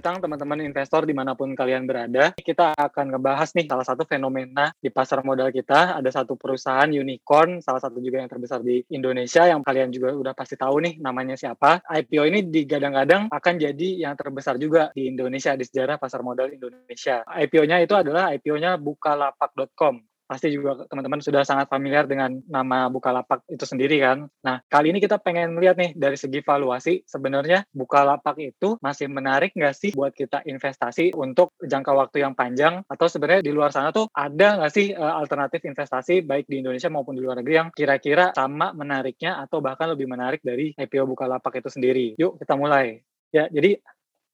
Datang teman-teman investor di mana pun kalian berada. Kita akan ngebahas nih salah satu fenomena di pasar modal kita. Ada satu perusahaan unicorn, salah satu juga yang terbesar di Indonesia yang kalian juga udah pasti tahu nih namanya siapa. IPO ini digadang-gadang akan jadi yang terbesar juga di Indonesia di sejarah pasar modal Indonesia. IPO-nya itu adalah IPO-nya bukalapak.com pasti juga teman-teman sudah sangat familiar dengan nama Bukalapak itu sendiri kan. Nah, kali ini kita pengen lihat nih dari segi valuasi, sebenarnya Bukalapak itu masih menarik nggak sih buat kita investasi untuk jangka waktu yang panjang, atau sebenarnya di luar sana tuh ada nggak sih uh, alternatif investasi baik di Indonesia maupun di luar negeri yang kira-kira sama menariknya atau bahkan lebih menarik dari IPO Bukalapak itu sendiri. Yuk kita mulai. Ya, jadi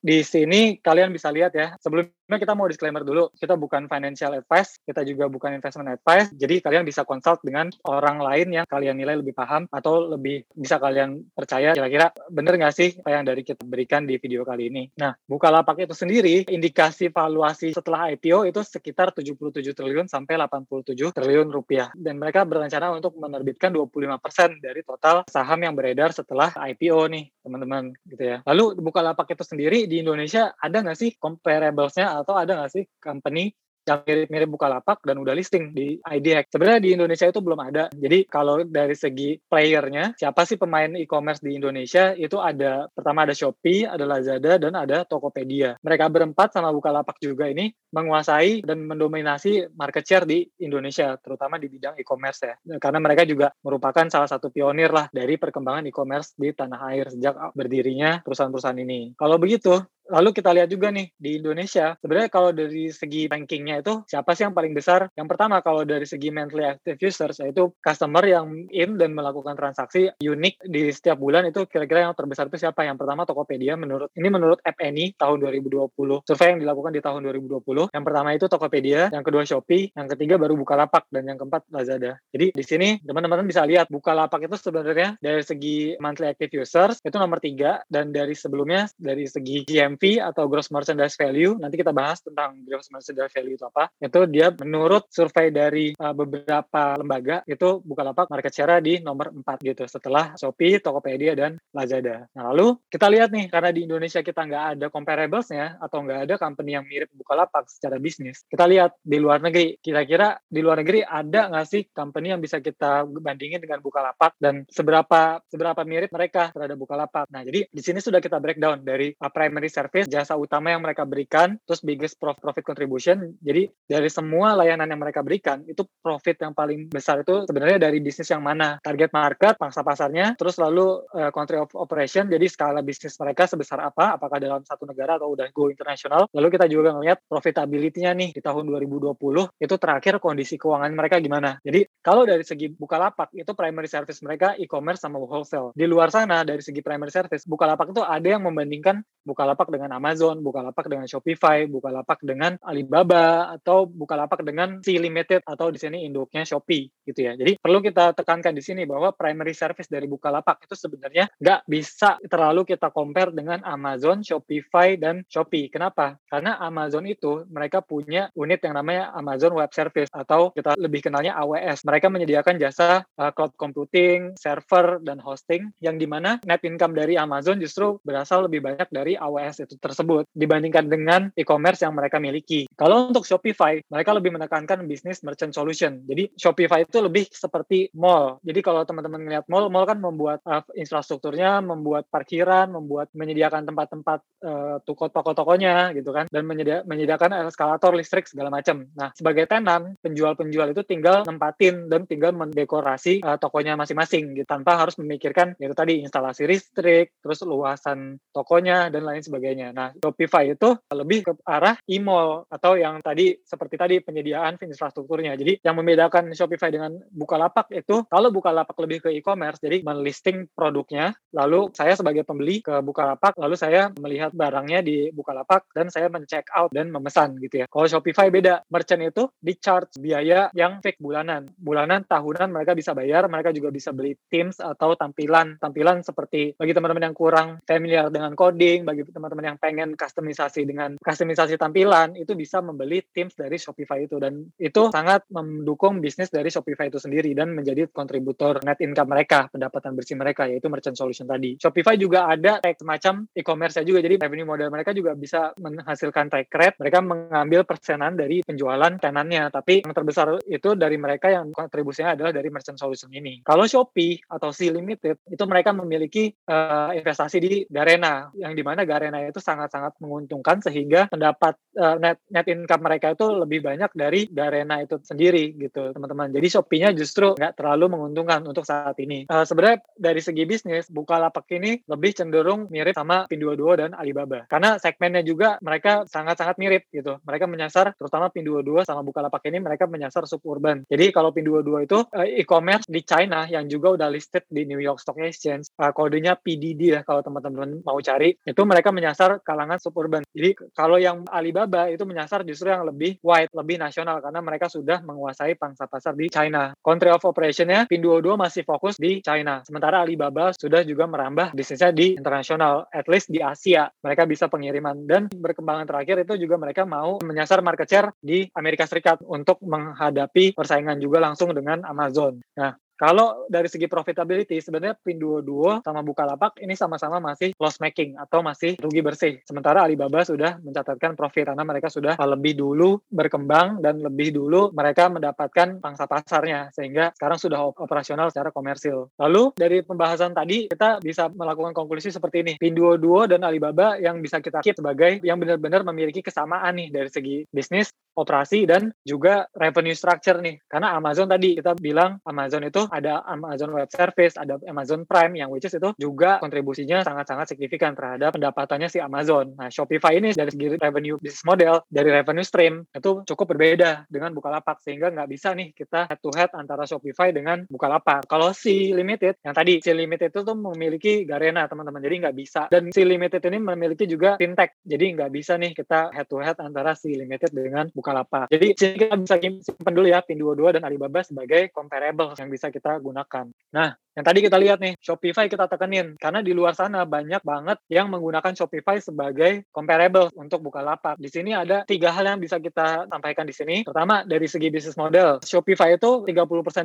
di sini kalian bisa lihat ya. Sebelumnya kita mau disclaimer dulu, kita bukan financial advice, kita juga bukan investment advice. Jadi kalian bisa consult dengan orang lain yang kalian nilai lebih paham atau lebih bisa kalian percaya kira-kira bener nggak sih apa yang dari kita berikan di video kali ini. Nah, Bukalapak itu sendiri indikasi valuasi setelah IPO itu sekitar 77 triliun sampai 87 triliun rupiah. Dan mereka berencana untuk menerbitkan 25% dari total saham yang beredar setelah IPO nih, teman-teman gitu ya. Lalu Bukalapak itu sendiri di di Indonesia ada nggak sih comparables-nya atau ada nggak sih company yang mirip-mirip Bukalapak dan udah listing di IDX. Sebenarnya di Indonesia itu belum ada. Jadi kalau dari segi playernya, siapa sih pemain e-commerce di Indonesia? Itu ada pertama ada Shopee, ada Lazada, dan ada Tokopedia. Mereka berempat sama Bukalapak juga ini menguasai dan mendominasi market share di Indonesia, terutama di bidang e-commerce ya. Karena mereka juga merupakan salah satu pionir lah dari perkembangan e-commerce di tanah air sejak berdirinya perusahaan-perusahaan ini. Kalau begitu, Lalu kita lihat juga nih di Indonesia, sebenarnya kalau dari segi rankingnya itu siapa sih yang paling besar? Yang pertama kalau dari segi monthly active users yaitu customer yang in dan melakukan transaksi unik di setiap bulan itu kira-kira yang terbesar itu siapa? Yang pertama Tokopedia menurut ini menurut Any tahun 2020. Survei yang dilakukan di tahun 2020. Yang pertama itu Tokopedia, yang kedua Shopee, yang ketiga baru Bukalapak dan yang keempat Lazada. Jadi di sini teman-teman bisa lihat Bukalapak itu sebenarnya dari segi monthly active users itu nomor tiga dan dari sebelumnya dari segi GM GMV atau gross merchandise value nanti kita bahas tentang gross merchandise value itu apa itu dia menurut survei dari uh, beberapa lembaga itu Bukalapak market share di nomor 4 gitu setelah Shopee, Tokopedia dan Lazada. Nah lalu kita lihat nih karena di Indonesia kita nggak ada comparablesnya atau nggak ada company yang mirip Bukalapak secara bisnis. Kita lihat di luar negeri kira-kira di luar negeri ada nggak sih company yang bisa kita bandingin dengan Bukalapak dan seberapa seberapa mirip mereka terhadap Bukalapak. Nah jadi di sini sudah kita breakdown dari uh, primary service service, jasa utama yang mereka berikan, terus biggest profit contribution. Jadi dari semua layanan yang mereka berikan, itu profit yang paling besar itu sebenarnya dari bisnis yang mana? Target market, pangsa pasarnya, terus lalu uh, country of operation, jadi skala bisnis mereka sebesar apa? Apakah dalam satu negara atau udah go internasional? Lalu kita juga ngelihat profitability-nya nih di tahun 2020 itu terakhir kondisi keuangan mereka gimana. Jadi kalau dari segi Bukalapak itu primary service mereka e-commerce sama wholesale. Di luar sana dari segi primary service Bukalapak itu ada yang membandingkan Bukalapak dengan Amazon, Bukalapak dengan Shopify, Bukalapak dengan Alibaba, atau Bukalapak dengan C Limited atau di sini induknya Shopee gitu ya. Jadi perlu kita tekankan di sini bahwa primary service dari Bukalapak itu sebenarnya nggak bisa terlalu kita compare dengan Amazon, Shopify, dan Shopee. Kenapa? Karena Amazon itu mereka punya unit yang namanya Amazon Web Service atau kita lebih kenalnya AWS. Mereka menyediakan jasa uh, cloud computing, server, dan hosting yang di mana net income dari Amazon justru berasal lebih banyak dari AWS itu tersebut dibandingkan dengan e-commerce yang mereka miliki. Kalau untuk Shopify, mereka lebih menekankan bisnis merchant solution. Jadi Shopify itu lebih seperti mall. Jadi kalau teman-teman melihat mall, mall kan membuat uh, infrastrukturnya, membuat parkiran, membuat menyediakan tempat-tempat uh, toko-toko-tokonya gitu kan, dan menyedia, menyediakan eskalator listrik segala macam. Nah, sebagai tenan, penjual-penjual itu tinggal nempatin dan tinggal mendekorasi uh, tokonya masing-masing gitu, tanpa harus memikirkan itu tadi instalasi listrik, terus luasan tokonya dan lain sebagainya sebagainya. Nah, Shopify itu lebih ke arah e-mall atau yang tadi seperti tadi penyediaan infrastrukturnya. Jadi yang membedakan Shopify dengan Bukalapak itu kalau Bukalapak lebih ke e-commerce, jadi melisting produknya, lalu saya sebagai pembeli ke Bukalapak, lalu saya melihat barangnya di Bukalapak dan saya men-check out dan memesan gitu ya. Kalau Shopify beda, merchant itu di charge biaya yang fake bulanan. Bulanan, tahunan mereka bisa bayar, mereka juga bisa beli Teams atau tampilan tampilan seperti bagi teman-teman yang kurang familiar dengan coding, bagi teman-teman yang pengen customisasi dengan customisasi tampilan itu bisa membeli Teams dari Shopify itu dan itu sangat mendukung bisnis dari Shopify itu sendiri dan menjadi kontributor net income mereka, pendapatan bersih mereka yaitu merchant solution tadi. Shopify juga ada kayak semacam e-commerce juga jadi revenue model mereka juga bisa menghasilkan take rate. Mereka mengambil persenan dari penjualan tenannya, tapi yang terbesar itu dari mereka yang kontribusinya adalah dari merchant solution ini. Kalau Shopee atau C Limited itu mereka memiliki uh, investasi di Garena yang di mana Garena itu sangat-sangat menguntungkan sehingga pendapat uh, net net income mereka itu lebih banyak dari Garena itu sendiri gitu teman-teman. Jadi Shopee-nya justru nggak terlalu menguntungkan untuk saat ini. Uh, sebenarnya dari segi bisnis Bukalapak ini lebih cenderung mirip sama Pinduoduo dan Alibaba karena segmennya juga mereka sangat-sangat mirip gitu. Mereka menyasar terutama Pinduoduo sama Bukalapak ini mereka menyasar suburban. Jadi kalau Pinduoduo itu uh, e-commerce di China yang juga udah listed di New York Stock Exchange, uh, kodenya PDD ya kalau teman-teman mau cari, itu mereka menyasar kalangan suburban. Jadi kalau yang Alibaba itu menyasar justru yang lebih wide, lebih nasional karena mereka sudah menguasai pangsa pasar di China. Country of operationnya Pinduoduo masih fokus di China, sementara Alibaba sudah juga merambah bisnisnya di internasional, at least di Asia. Mereka bisa pengiriman dan berkembangan terakhir itu juga mereka mau menyasar market share di Amerika Serikat untuk menghadapi persaingan juga langsung dengan Amazon. Nah, kalau dari segi profitability, sebenarnya Pinduoduo sama Bukalapak ini sama-sama masih loss making atau masih rugi bersih. Sementara Alibaba sudah mencatatkan profit karena mereka sudah lebih dulu berkembang dan lebih dulu mereka mendapatkan pangsa pasarnya sehingga sekarang sudah operasional secara komersil. Lalu dari pembahasan tadi kita bisa melakukan konklusi seperti ini. Pinduoduo dan Alibaba yang bisa kita keep sebagai yang benar-benar memiliki kesamaan nih dari segi bisnis, operasi dan juga revenue structure nih. Karena Amazon tadi kita bilang Amazon itu ada Amazon Web Service, ada Amazon Prime yang which is itu juga kontribusinya sangat-sangat signifikan terhadap pendapatannya si Amazon. Nah, Shopify ini dari segi revenue business model, dari revenue stream itu cukup berbeda dengan Bukalapak sehingga nggak bisa nih kita head to head antara Shopify dengan Bukalapak. Kalau si Limited yang tadi si Limited itu tuh memiliki Garena teman-teman, jadi nggak bisa. Dan si Limited ini memiliki juga fintech, jadi nggak bisa nih kita head to head antara si Limited dengan Bukalapak. Jadi sini kita bisa simpan dulu ya Pinduoduo dan Alibaba sebagai comparable yang bisa kita gunakan. Nah, yang tadi kita lihat nih, Shopify kita tekenin. Karena di luar sana banyak banget yang menggunakan Shopify sebagai comparable untuk buka lapak. Di sini ada tiga hal yang bisa kita sampaikan di sini. Pertama, dari segi bisnis model. Shopify itu 30%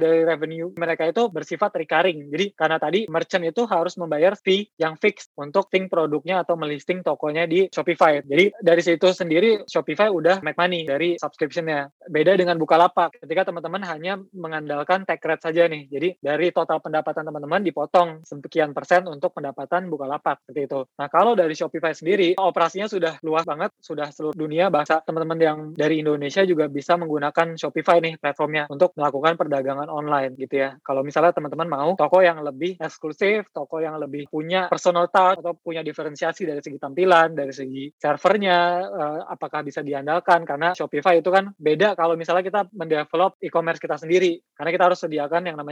dari revenue mereka itu bersifat recurring. Jadi karena tadi merchant itu harus membayar fee yang fix untuk ting produknya atau melisting tokonya di Shopify. Jadi dari situ sendiri Shopify udah make money dari subscriptionnya. Beda dengan buka lapak. Ketika teman-teman hanya mengandalkan take rate saja nih. Jadi dari total pendapatan teman-teman dipotong sekian persen untuk pendapatan Bukalapak seperti itu. Nah kalau dari Shopify sendiri operasinya sudah luas banget, sudah seluruh dunia bahasa teman-teman yang dari Indonesia juga bisa menggunakan Shopify nih platformnya untuk melakukan perdagangan online gitu ya. Kalau misalnya teman-teman mau toko yang lebih eksklusif, toko yang lebih punya personal touch atau punya diferensiasi dari segi tampilan, dari segi servernya, uh, apakah bisa diandalkan karena Shopify itu kan beda kalau misalnya kita mendevelop e-commerce kita sendiri karena kita harus sediakan yang namanya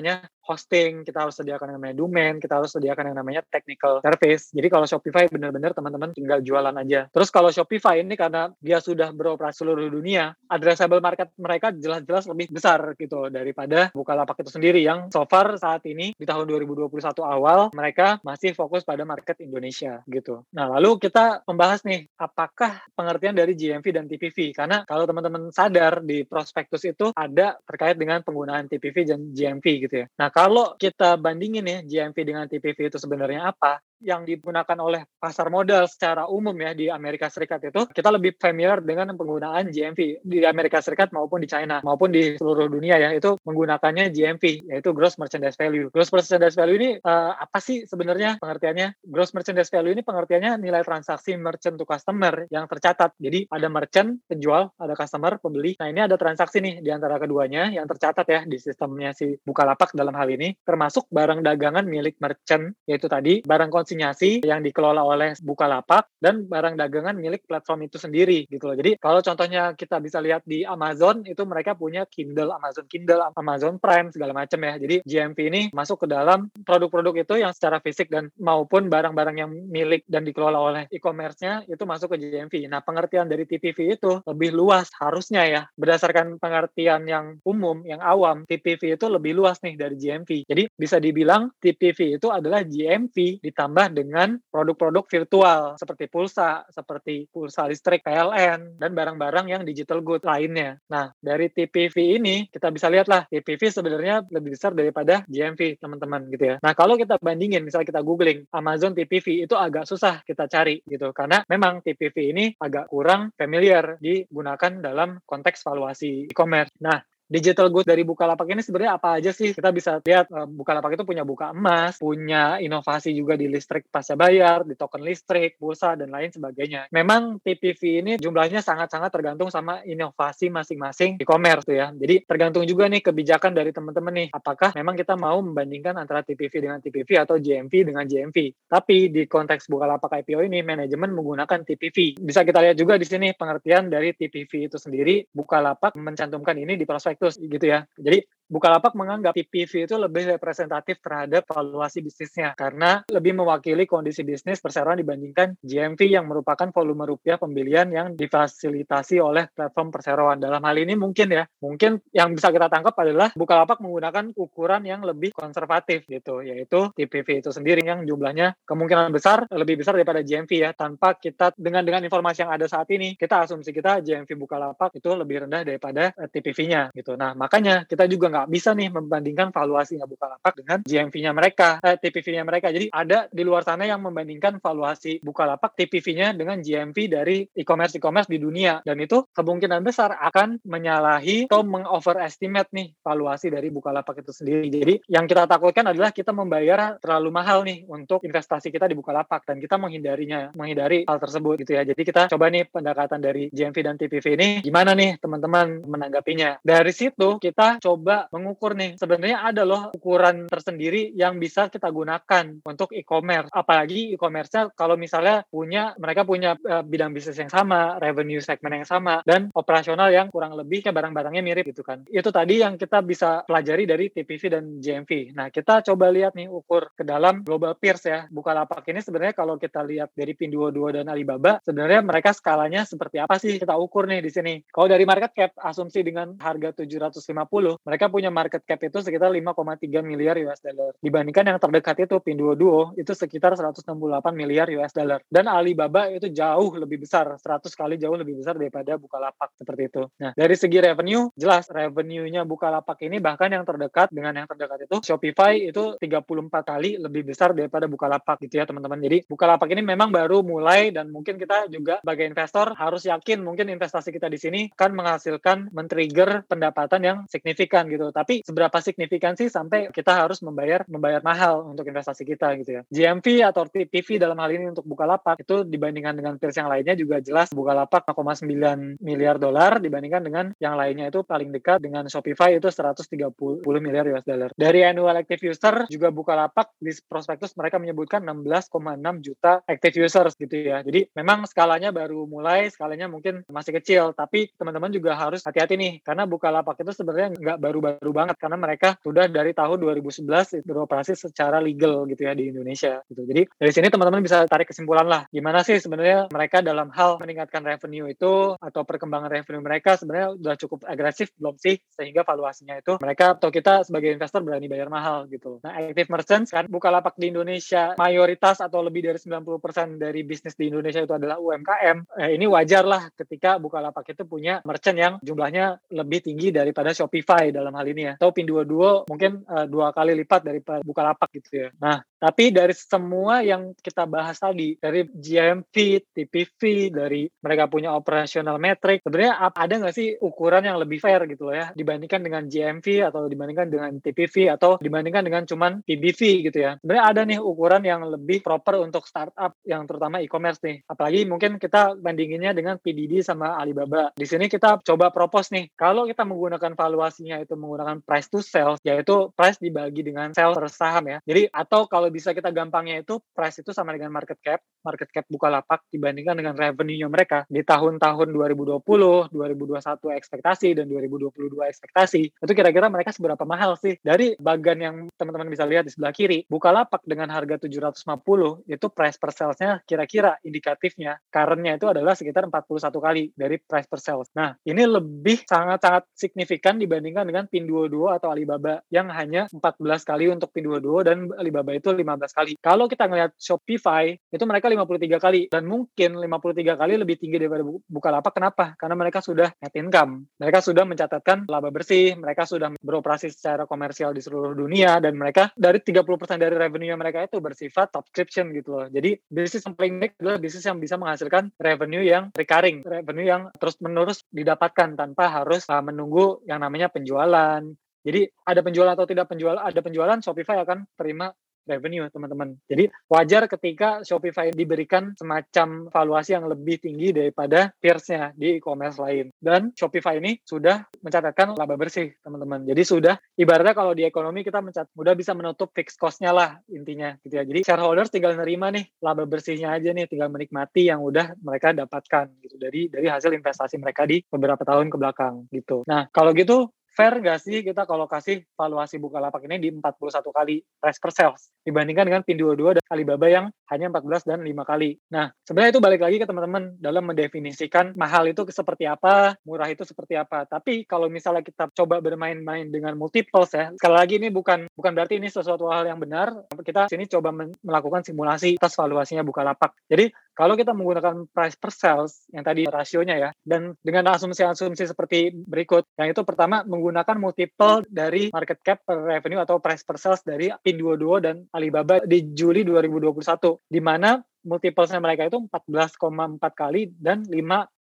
hosting, kita harus sediakan yang namanya domain, kita harus sediakan yang namanya technical service. Jadi kalau Shopify benar-benar teman-teman tinggal jualan aja. Terus kalau Shopify ini karena dia sudah beroperasi seluruh dunia, addressable market mereka jelas-jelas lebih besar gitu daripada Bukalapak itu sendiri yang so far saat ini di tahun 2021 awal mereka masih fokus pada market Indonesia gitu. Nah lalu kita membahas nih apakah pengertian dari GMV dan TPV karena kalau teman-teman sadar di prospektus itu ada terkait dengan penggunaan TPV dan GMV gitu ya. Nah kalau kita bandingin ya GMV dengan TPV itu sebenarnya apa, yang digunakan oleh pasar modal secara umum ya di Amerika Serikat itu kita lebih familiar dengan penggunaan GMV di Amerika Serikat maupun di China maupun di seluruh dunia ya itu menggunakannya GMV yaitu Gross Merchandise Value. Gross Merchandise Value ini uh, apa sih sebenarnya pengertiannya? Gross Merchandise Value ini pengertiannya nilai transaksi merchant to customer yang tercatat. Jadi ada merchant, penjual, ada customer, pembeli. Nah ini ada transaksi nih di antara keduanya yang tercatat ya di sistemnya si Bukalapak dalam hal ini termasuk barang dagangan milik merchant yaitu tadi barang konsinyasi yang dikelola oleh Bukalapak dan barang dagangan milik platform itu sendiri gitu loh. Jadi kalau contohnya kita bisa lihat di Amazon itu mereka punya Kindle, Amazon Kindle, Amazon Prime segala macam ya. Jadi GMV ini masuk ke dalam produk-produk itu yang secara fisik dan maupun barang-barang yang milik dan dikelola oleh e-commerce-nya itu masuk ke GMV. Nah, pengertian dari TPV itu lebih luas harusnya ya. Berdasarkan pengertian yang umum, yang awam, TPV itu lebih luas nih dari GMV. Jadi bisa dibilang TPV itu adalah GMV ditambah ditambah dengan produk-produk virtual seperti pulsa, seperti pulsa listrik PLN, dan barang-barang yang digital good lainnya. Nah, dari TPV ini kita bisa lihatlah TPV sebenarnya lebih besar daripada GMV teman-teman gitu ya. Nah, kalau kita bandingin misalnya kita googling Amazon TPV itu agak susah kita cari gitu karena memang TPV ini agak kurang familiar digunakan dalam konteks valuasi e-commerce. Nah, digital good dari Bukalapak ini sebenarnya apa aja sih? Kita bisa lihat uh, Bukalapak itu punya buka emas, punya inovasi juga di listrik pasca bayar, di token listrik, pulsa dan lain sebagainya. Memang TPV ini jumlahnya sangat-sangat tergantung sama inovasi masing-masing e-commerce tuh ya. Jadi tergantung juga nih kebijakan dari teman-teman nih. Apakah memang kita mau membandingkan antara TPV dengan TPV atau GMV dengan GMV. Tapi di konteks Bukalapak IPO ini manajemen menggunakan TPV. Bisa kita lihat juga di sini pengertian dari TPV itu sendiri. Bukalapak mencantumkan ini di prospek prospektus gitu ya. Jadi Bukalapak menganggap TPV itu lebih representatif terhadap valuasi bisnisnya karena lebih mewakili kondisi bisnis perseroan dibandingkan GMV yang merupakan volume rupiah pembelian yang difasilitasi oleh platform perseroan. Dalam hal ini mungkin ya, mungkin yang bisa kita tangkap adalah Bukalapak menggunakan ukuran yang lebih konservatif gitu, yaitu TPV itu sendiri yang jumlahnya kemungkinan besar lebih besar daripada GMV ya. Tanpa kita dengan dengan informasi yang ada saat ini, kita asumsi kita GMV Bukalapak itu lebih rendah daripada eh, TPV-nya gitu. Nah, makanya kita juga nggak nggak bisa nih membandingkan valuasinya Bukalapak dengan GMV-nya mereka, eh, TPV-nya mereka. Jadi ada di luar sana yang membandingkan valuasi Bukalapak TPV-nya dengan GMV dari e-commerce e-commerce di dunia dan itu kemungkinan besar akan menyalahi atau mengoverestimate nih valuasi dari Bukalapak itu sendiri. Jadi yang kita takutkan adalah kita membayar terlalu mahal nih untuk investasi kita di Bukalapak dan kita menghindarinya, menghindari hal tersebut gitu ya. Jadi kita coba nih pendekatan dari GMV dan TPV ini gimana nih teman-teman menanggapinya. Dari situ kita coba mengukur nih. Sebenarnya ada loh ukuran tersendiri yang bisa kita gunakan untuk e-commerce. Apalagi e-commerce-nya kalau misalnya punya mereka punya uh, bidang bisnis yang sama revenue segmen yang sama dan operasional yang kurang lebih barang-barangnya mirip gitu kan. Itu tadi yang kita bisa pelajari dari TPV dan GMV nah kita coba lihat nih ukur ke dalam global peers ya. Bukalapak ini sebenarnya kalau kita lihat dari Pinduoduo dan Alibaba sebenarnya mereka skalanya seperti apa sih? Kita ukur nih di sini. Kalau dari market cap asumsi dengan harga 750 mereka punya punya market cap itu sekitar 5,3 miliar US dollar. Dibandingkan yang terdekat itu Pinduoduo itu sekitar 168 miliar US dollar. Dan Alibaba itu jauh lebih besar, 100 kali jauh lebih besar daripada Bukalapak seperti itu. Nah, dari segi revenue, jelas revenue-nya Bukalapak ini bahkan yang terdekat dengan yang terdekat itu Shopify itu 34 kali lebih besar daripada Bukalapak gitu ya teman-teman. Jadi Bukalapak ini memang baru mulai dan mungkin kita juga sebagai investor harus yakin mungkin investasi kita di sini akan menghasilkan men-trigger pendapatan yang signifikan gitu tapi seberapa signifikan sih sampai kita harus membayar membayar mahal untuk investasi kita gitu ya. GMV atau TPV dalam hal ini untuk Bukalapak itu dibandingkan dengan peers yang lainnya juga jelas Bukalapak 0,9 miliar dolar dibandingkan dengan yang lainnya itu paling dekat dengan Shopify itu 130 miliar US dollar. Dari annual active user juga Bukalapak di prospektus mereka menyebutkan 16,6 juta active users gitu ya. Jadi memang skalanya baru mulai, skalanya mungkin masih kecil, tapi teman-teman juga harus hati-hati nih karena Bukalapak itu sebenarnya nggak baru-baru baru banget karena mereka sudah dari tahun 2011 beroperasi secara legal gitu ya di Indonesia gitu. Jadi dari sini teman-teman bisa tarik kesimpulan lah gimana sih sebenarnya mereka dalam hal meningkatkan revenue itu atau perkembangan revenue mereka sebenarnya sudah cukup agresif belum sih sehingga valuasinya itu mereka atau kita sebagai investor berani bayar mahal gitu. Nah, active merchants kan buka lapak di Indonesia mayoritas atau lebih dari 90% dari bisnis di Indonesia itu adalah UMKM. Eh, ini wajar lah ketika buka lapak itu punya merchant yang jumlahnya lebih tinggi daripada Shopify dalam hal ini ya. Atau Pinduoduo mungkin uh, dua kali lipat dari Bukalapak gitu ya. Nah, tapi dari semua yang kita bahas tadi, dari GMV, TPV, dari mereka punya operational metric, sebenarnya ada nggak sih ukuran yang lebih fair gitu loh ya, dibandingkan dengan GMV atau dibandingkan dengan TPV atau dibandingkan dengan cuman PBV gitu ya. Sebenarnya ada nih ukuran yang lebih proper untuk startup yang terutama e-commerce nih. Apalagi mungkin kita bandinginnya dengan PDD sama Alibaba. Di sini kita coba propose nih, kalau kita menggunakan valuasinya itu menggunakan price to sales, yaitu price dibagi dengan sales per saham ya. Jadi atau kalau kalau bisa kita gampangnya itu price itu sama dengan market cap, market cap Bukalapak dibandingkan dengan revenue-nya mereka di tahun-tahun 2020, 2021 ekspektasi dan 2022 ekspektasi. Itu kira-kira mereka seberapa mahal sih? Dari bagian yang teman-teman bisa lihat di sebelah kiri, Bukalapak dengan harga 750 itu price per sales-nya kira-kira indikatifnya current-nya itu adalah sekitar 41 kali dari price per sales. Nah, ini lebih sangat-sangat signifikan dibandingkan dengan Pinduoduo atau Alibaba yang hanya 14 kali untuk Pinduoduo dan Alibaba itu 15 kali. Kalau kita ngelihat Shopify, itu mereka 53 kali. Dan mungkin 53 kali lebih tinggi daripada Bukalapak. Kenapa? Karena mereka sudah net income. Mereka sudah mencatatkan laba bersih, mereka sudah beroperasi secara komersial di seluruh dunia, dan mereka dari 30% dari revenue mereka itu bersifat subscription gitu loh. Jadi bisnis yang paling baik adalah bisnis yang bisa menghasilkan revenue yang recurring, revenue yang terus-menerus didapatkan tanpa harus uh, menunggu yang namanya penjualan. Jadi ada penjualan atau tidak penjualan, ada penjualan Shopify akan terima revenue teman-teman. Jadi wajar ketika Shopify diberikan semacam valuasi yang lebih tinggi daripada peersnya di e-commerce lain. Dan Shopify ini sudah mencatatkan laba bersih teman-teman. Jadi sudah ibaratnya kalau di ekonomi kita mencat mudah bisa menutup fixed cost-nya lah intinya gitu ya. Jadi shareholders tinggal nerima nih laba bersihnya aja nih, tinggal menikmati yang udah mereka dapatkan gitu dari dari hasil investasi mereka di beberapa tahun ke belakang gitu. Nah kalau gitu fair nggak sih kita kalau kasih valuasi Bukalapak ini di 41 kali price per sales dibandingkan dengan Pinduoduo dan Alibaba yang hanya 14 dan 5 kali. Nah, sebenarnya itu balik lagi ke teman-teman dalam mendefinisikan mahal itu seperti apa, murah itu seperti apa. Tapi kalau misalnya kita coba bermain-main dengan multiples ya, sekali lagi ini bukan bukan berarti ini sesuatu hal yang benar. Kita sini coba melakukan simulasi atas valuasinya Bukalapak. Jadi kalau kita menggunakan price per sales yang tadi rasionya ya, dan dengan asumsi-asumsi seperti berikut, yang itu pertama menggunakan multiple dari market cap per revenue atau price per sales dari Pinduoduo dan Alibaba di Juli 2021, di mana multiplesnya mereka itu 14,4 kali dan 5 1,15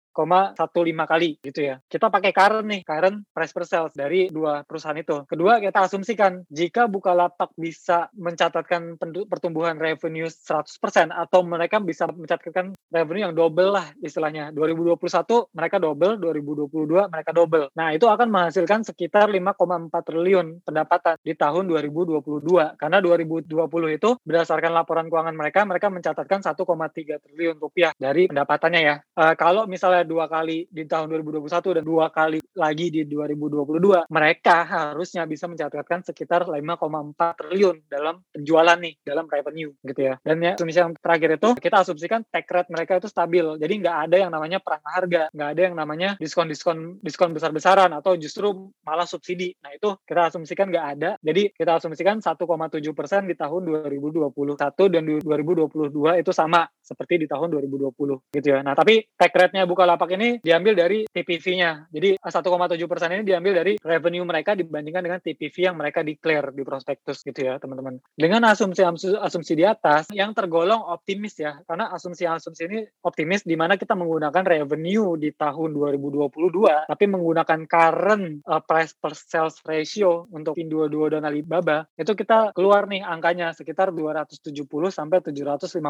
kali gitu ya. Kita pakai current nih, current price per sales dari dua perusahaan itu. Kedua, kita asumsikan jika Bukalapak bisa mencatatkan pertumbuhan revenue 100% atau mereka bisa mencatatkan revenue yang double lah istilahnya. 2021 mereka double, 2022 mereka double. Nah, itu akan menghasilkan sekitar 5,4 triliun pendapatan di tahun 2022. Karena 2020 itu berdasarkan laporan keuangan mereka, mereka mencatatkan 1,3 triliun rupiah dari pendapatannya ya. Uh, kalau misalnya dua kali di tahun 2021 dan dua kali lagi di 2022, mereka harusnya bisa mencatatkan sekitar 5,4 triliun dalam penjualan nih, dalam revenue gitu ya. Dan ya, asumsi yang terakhir itu kita asumsikan take rate mereka itu stabil. Jadi nggak ada yang namanya perang harga, nggak ada yang namanya diskon-diskon diskon besar-besaran atau justru malah subsidi. Nah itu kita asumsikan nggak ada. Jadi kita asumsikan 1,7 persen di tahun 2021 dan 2022 itu sama seperti di tahun 2020 gitu ya. Nah tapi take rate-nya Bukalapak Bukalapak ini diambil dari TPV-nya. Jadi 1,7 persen ini diambil dari revenue mereka dibandingkan dengan TPV yang mereka declare di prospektus gitu ya teman-teman. Dengan asumsi-asumsi di atas yang tergolong optimis ya, karena asumsi-asumsi ini optimis di mana kita menggunakan revenue di tahun 2022, tapi menggunakan current uh, price per sales ratio untuk Pinduoduo dan Alibaba, itu kita keluar nih angkanya sekitar 270 sampai 759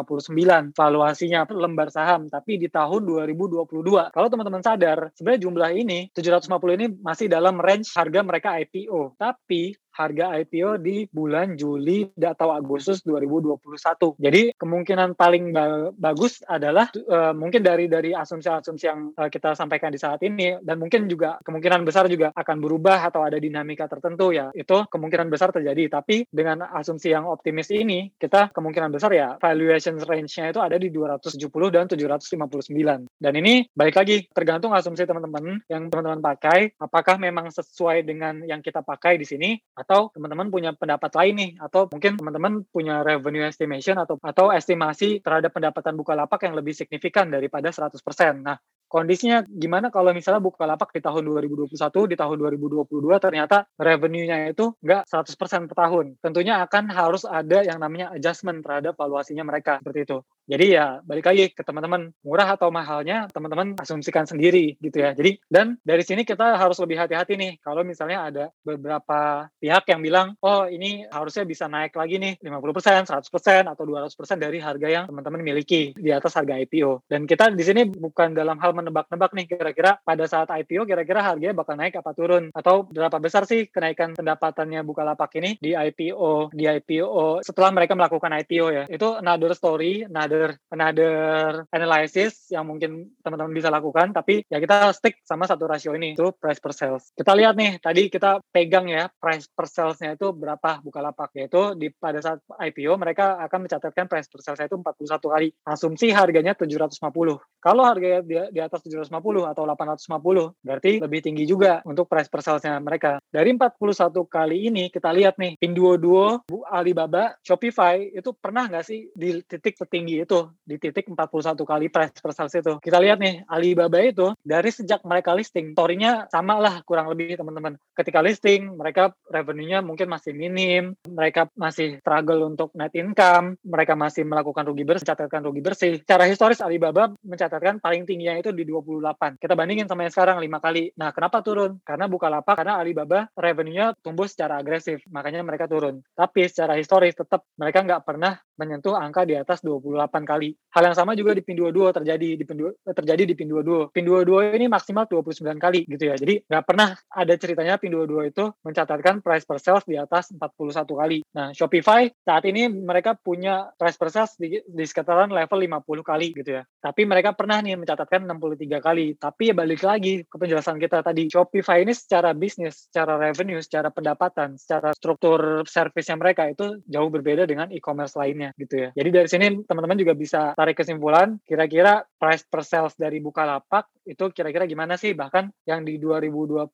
valuasinya lembar saham, tapi di tahun 2022 kalau teman-teman sadar, sebenarnya jumlah ini 750 ini masih dalam range harga mereka IPO. Tapi harga IPO di bulan Juli atau Agustus 2021. Jadi kemungkinan paling ba bagus adalah uh, mungkin dari dari asumsi-asumsi yang uh, kita sampaikan di saat ini dan mungkin juga kemungkinan besar juga akan berubah atau ada dinamika tertentu ya. Itu kemungkinan besar terjadi. Tapi dengan asumsi yang optimis ini, kita kemungkinan besar ya valuation range-nya itu ada di 270 dan 759. Dan ini balik lagi tergantung asumsi teman-teman yang teman-teman pakai apakah memang sesuai dengan yang kita pakai di sini atau teman-teman punya pendapat lain nih atau mungkin teman-teman punya revenue estimation atau atau estimasi terhadap pendapatan Bukalapak yang lebih signifikan daripada 100%. Nah, kondisinya gimana kalau misalnya Bukalapak di tahun 2021, di tahun 2022 ternyata revenue-nya itu nggak 100% per tahun. Tentunya akan harus ada yang namanya adjustment terhadap valuasinya mereka seperti itu. Jadi ya balik lagi ke teman-teman murah atau mahalnya teman-teman asumsikan sendiri gitu ya. Jadi dan dari sini kita harus lebih hati-hati nih kalau misalnya ada beberapa pihak yang bilang oh ini harusnya bisa naik lagi nih 50%, 100% atau 200% dari harga yang teman-teman miliki di atas harga IPO. Dan kita di sini bukan dalam hal menebak-nebak nih kira-kira pada saat IPO kira-kira harganya bakal naik apa turun? Atau berapa besar sih kenaikan pendapatannya Bukalapak ini di IPO di IPO setelah mereka melakukan IPO ya. Itu another story, another another analysis yang mungkin teman-teman bisa lakukan tapi ya kita stick sama satu rasio ini itu price per sales. Kita lihat nih tadi kita pegang ya price per salesnya itu berapa Bukalapak yaitu di pada saat IPO mereka akan mencatatkan price per salesnya itu 41 kali. Asumsi harganya 750 kalau harganya di, di atas 750 atau 850, berarti lebih tinggi juga untuk price per salesnya mereka. Dari 41 kali ini kita lihat nih, Pinduoduo, Alibaba, Shopify itu pernah nggak sih di titik setinggi itu, di titik 41 kali price per sales itu. Kita lihat nih, Alibaba itu dari sejak mereka listing, story-nya sama lah kurang lebih teman-teman. Ketika listing, mereka revenue-nya mungkin masih minim, mereka masih struggle untuk net income, mereka masih melakukan rugi bersih, mencatatkan rugi bersih. Secara historis Alibaba mencatatkan paling tingginya itu di 28. Kita bandingin sama yang sekarang 5 kali. Nah, kenapa turun? Karena buka lapak, karena Alibaba revenue-nya tumbuh secara agresif, makanya mereka turun. Tapi secara historis tetap mereka nggak pernah menyentuh angka di atas 28 kali. Hal yang sama juga di Pinduoduo terjadi di Pinduo, terjadi di Pinduoduo. Pinduoduo ini maksimal 29 kali gitu ya. Jadi nggak pernah ada ceritanya Pinduoduo itu mencatatkan price per sales di atas 41 kali. Nah, Shopify saat ini mereka punya price per sales di, di sekitaran level 50 kali gitu ya. Tapi mereka pernah nih mencatatkan 63 kali. Tapi ya balik lagi ke penjelasan kita tadi. Shopify ini secara bisnis, secara revenue, secara pendapatan, secara struktur servisnya mereka itu jauh berbeda dengan e-commerce lainnya gitu ya. Jadi dari sini teman-teman juga bisa tarik kesimpulan kira-kira price per sales dari Bukalapak itu kira-kira gimana sih? Bahkan yang di 2021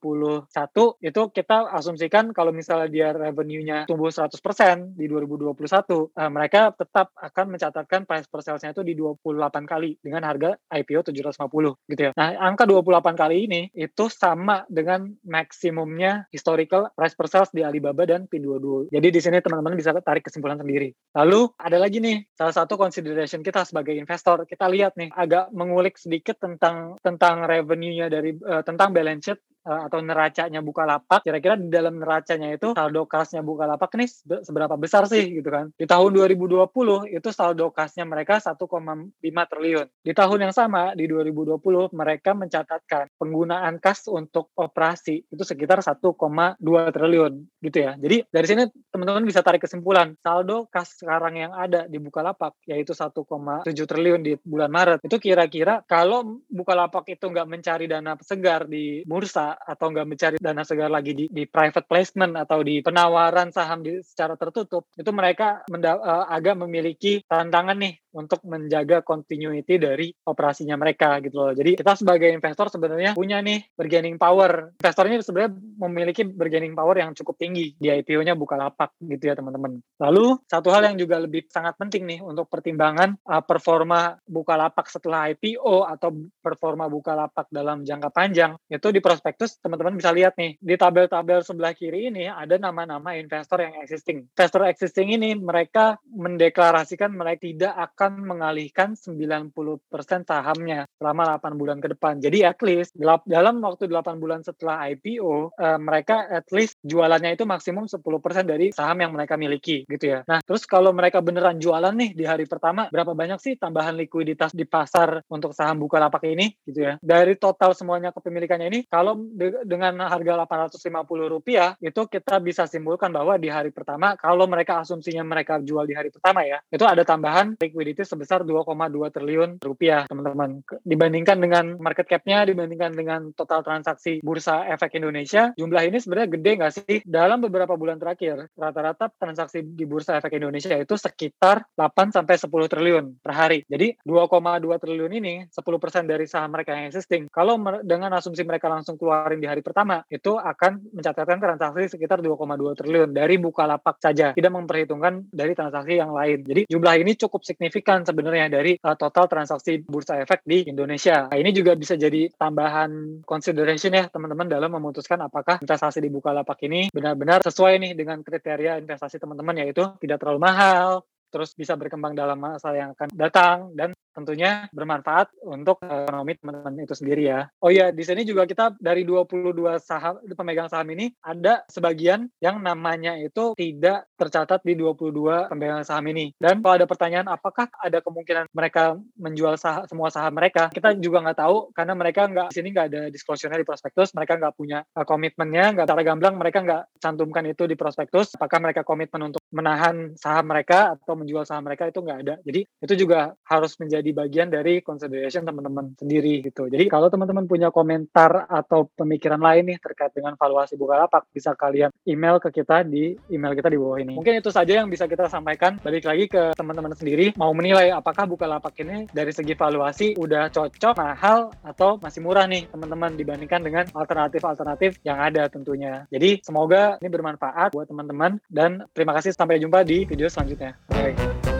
itu kita asumsikan kalau misalnya dia revenue-nya tumbuh 100% di 2021, uh, mereka tetap akan mencatatkan price per sales-nya itu di 28 kali dengan harga IPO 750 gitu ya. Nah, angka 28 kali ini itu sama dengan maksimumnya historical price per sales di Alibaba dan Pinduoduo. Jadi di sini teman-teman bisa tarik kesimpulan sendiri. Lalu ada lagi nih salah satu consideration kita sebagai investor. Kita lihat nih agak mengulik sedikit tentang tentang revenue-nya dari uh, tentang balance sheet atau neracanya Bukalapak, kira-kira di dalam neracanya itu saldo kasnya Bukalapak ini seberapa besar sih gitu kan. Di tahun 2020 itu saldo kasnya mereka 1,5 triliun. Di tahun yang sama di 2020 mereka mencatatkan penggunaan kas untuk operasi itu sekitar 1,2 triliun gitu ya. Jadi dari sini teman-teman bisa tarik kesimpulan saldo kas sekarang yang ada di Bukalapak yaitu 1,7 triliun di bulan Maret itu kira-kira kalau Bukalapak itu nggak mencari dana segar di bursa atau nggak mencari dana segar lagi di, di private placement atau di penawaran saham di, secara tertutup, itu mereka menda, uh, agak memiliki tantangan nih untuk menjaga continuity dari operasinya mereka gitu loh. Jadi kita sebagai investor sebenarnya punya nih bargaining power. Investor ini sebenarnya memiliki bargaining power yang cukup tinggi di IPO-nya lapak gitu ya teman-teman. Lalu satu hal yang juga lebih sangat penting nih untuk pertimbangan uh, performa lapak setelah IPO atau performa lapak dalam jangka panjang itu di prospektus teman-teman bisa lihat nih di tabel-tabel sebelah kiri ini ada nama-nama investor yang existing. Investor existing ini mereka mendeklarasikan mereka tidak akan mengalihkan 90% sahamnya selama 8 bulan ke depan. Jadi at least dalam waktu 8 bulan setelah IPO, eh, mereka at least jualannya itu maksimum 10% dari saham yang mereka miliki gitu ya. Nah, terus kalau mereka beneran jualan nih di hari pertama, berapa banyak sih tambahan likuiditas di pasar untuk saham Bukalapak ini gitu ya. Dari total semuanya kepemilikannya ini, kalau de dengan harga 850 rupiah, itu kita bisa simpulkan bahwa di hari pertama, kalau mereka asumsinya mereka jual di hari pertama ya, itu ada tambahan likuiditas itu sebesar 2,2 triliun rupiah, teman-teman. Dibandingkan dengan market cap-nya, dibandingkan dengan total transaksi Bursa Efek Indonesia, jumlah ini sebenarnya gede nggak sih? Dalam beberapa bulan terakhir, rata-rata transaksi di Bursa Efek Indonesia itu sekitar 8 sampai 10 triliun per hari. Jadi 2,2 triliun ini 10% dari saham mereka yang existing. Kalau dengan asumsi mereka langsung keluarin di hari pertama, itu akan mencatatkan transaksi sekitar 2,2 triliun dari buka lapak saja, tidak memperhitungkan dari transaksi yang lain. Jadi jumlah ini cukup signifikan signifikan sebenarnya dari uh, total transaksi bursa efek di Indonesia. Nah, ini juga bisa jadi tambahan consideration ya teman-teman dalam memutuskan apakah investasi di Bukalapak ini benar-benar sesuai nih dengan kriteria investasi teman-teman yaitu tidak terlalu mahal, terus bisa berkembang dalam masa yang akan datang dan tentunya bermanfaat untuk ekonomi teman-teman itu sendiri ya. Oh iya, di sini juga kita dari 22 saham pemegang saham ini ada sebagian yang namanya itu tidak tercatat di 22 pemegang saham ini. Dan kalau ada pertanyaan apakah ada kemungkinan mereka menjual saham, semua saham mereka, kita juga nggak tahu karena mereka nggak sini nggak ada disclosure di prospektus, mereka nggak punya uh, komitmennya, nggak secara gamblang mereka nggak cantumkan itu di prospektus. Apakah mereka komitmen untuk menahan saham mereka atau menjual saham mereka itu nggak ada. Jadi itu juga harus menjadi jadi bagian dari consideration teman-teman sendiri gitu. Jadi kalau teman-teman punya komentar atau pemikiran lain nih terkait dengan valuasi Bukalapak, bisa kalian email ke kita di email kita di bawah ini. Mungkin itu saja yang bisa kita sampaikan. Balik lagi ke teman-teman sendiri, mau menilai apakah Bukalapak ini dari segi valuasi udah cocok, mahal, atau masih murah nih teman-teman dibandingkan dengan alternatif-alternatif yang ada tentunya. Jadi semoga ini bermanfaat buat teman-teman dan terima kasih sampai jumpa di video selanjutnya. Bye.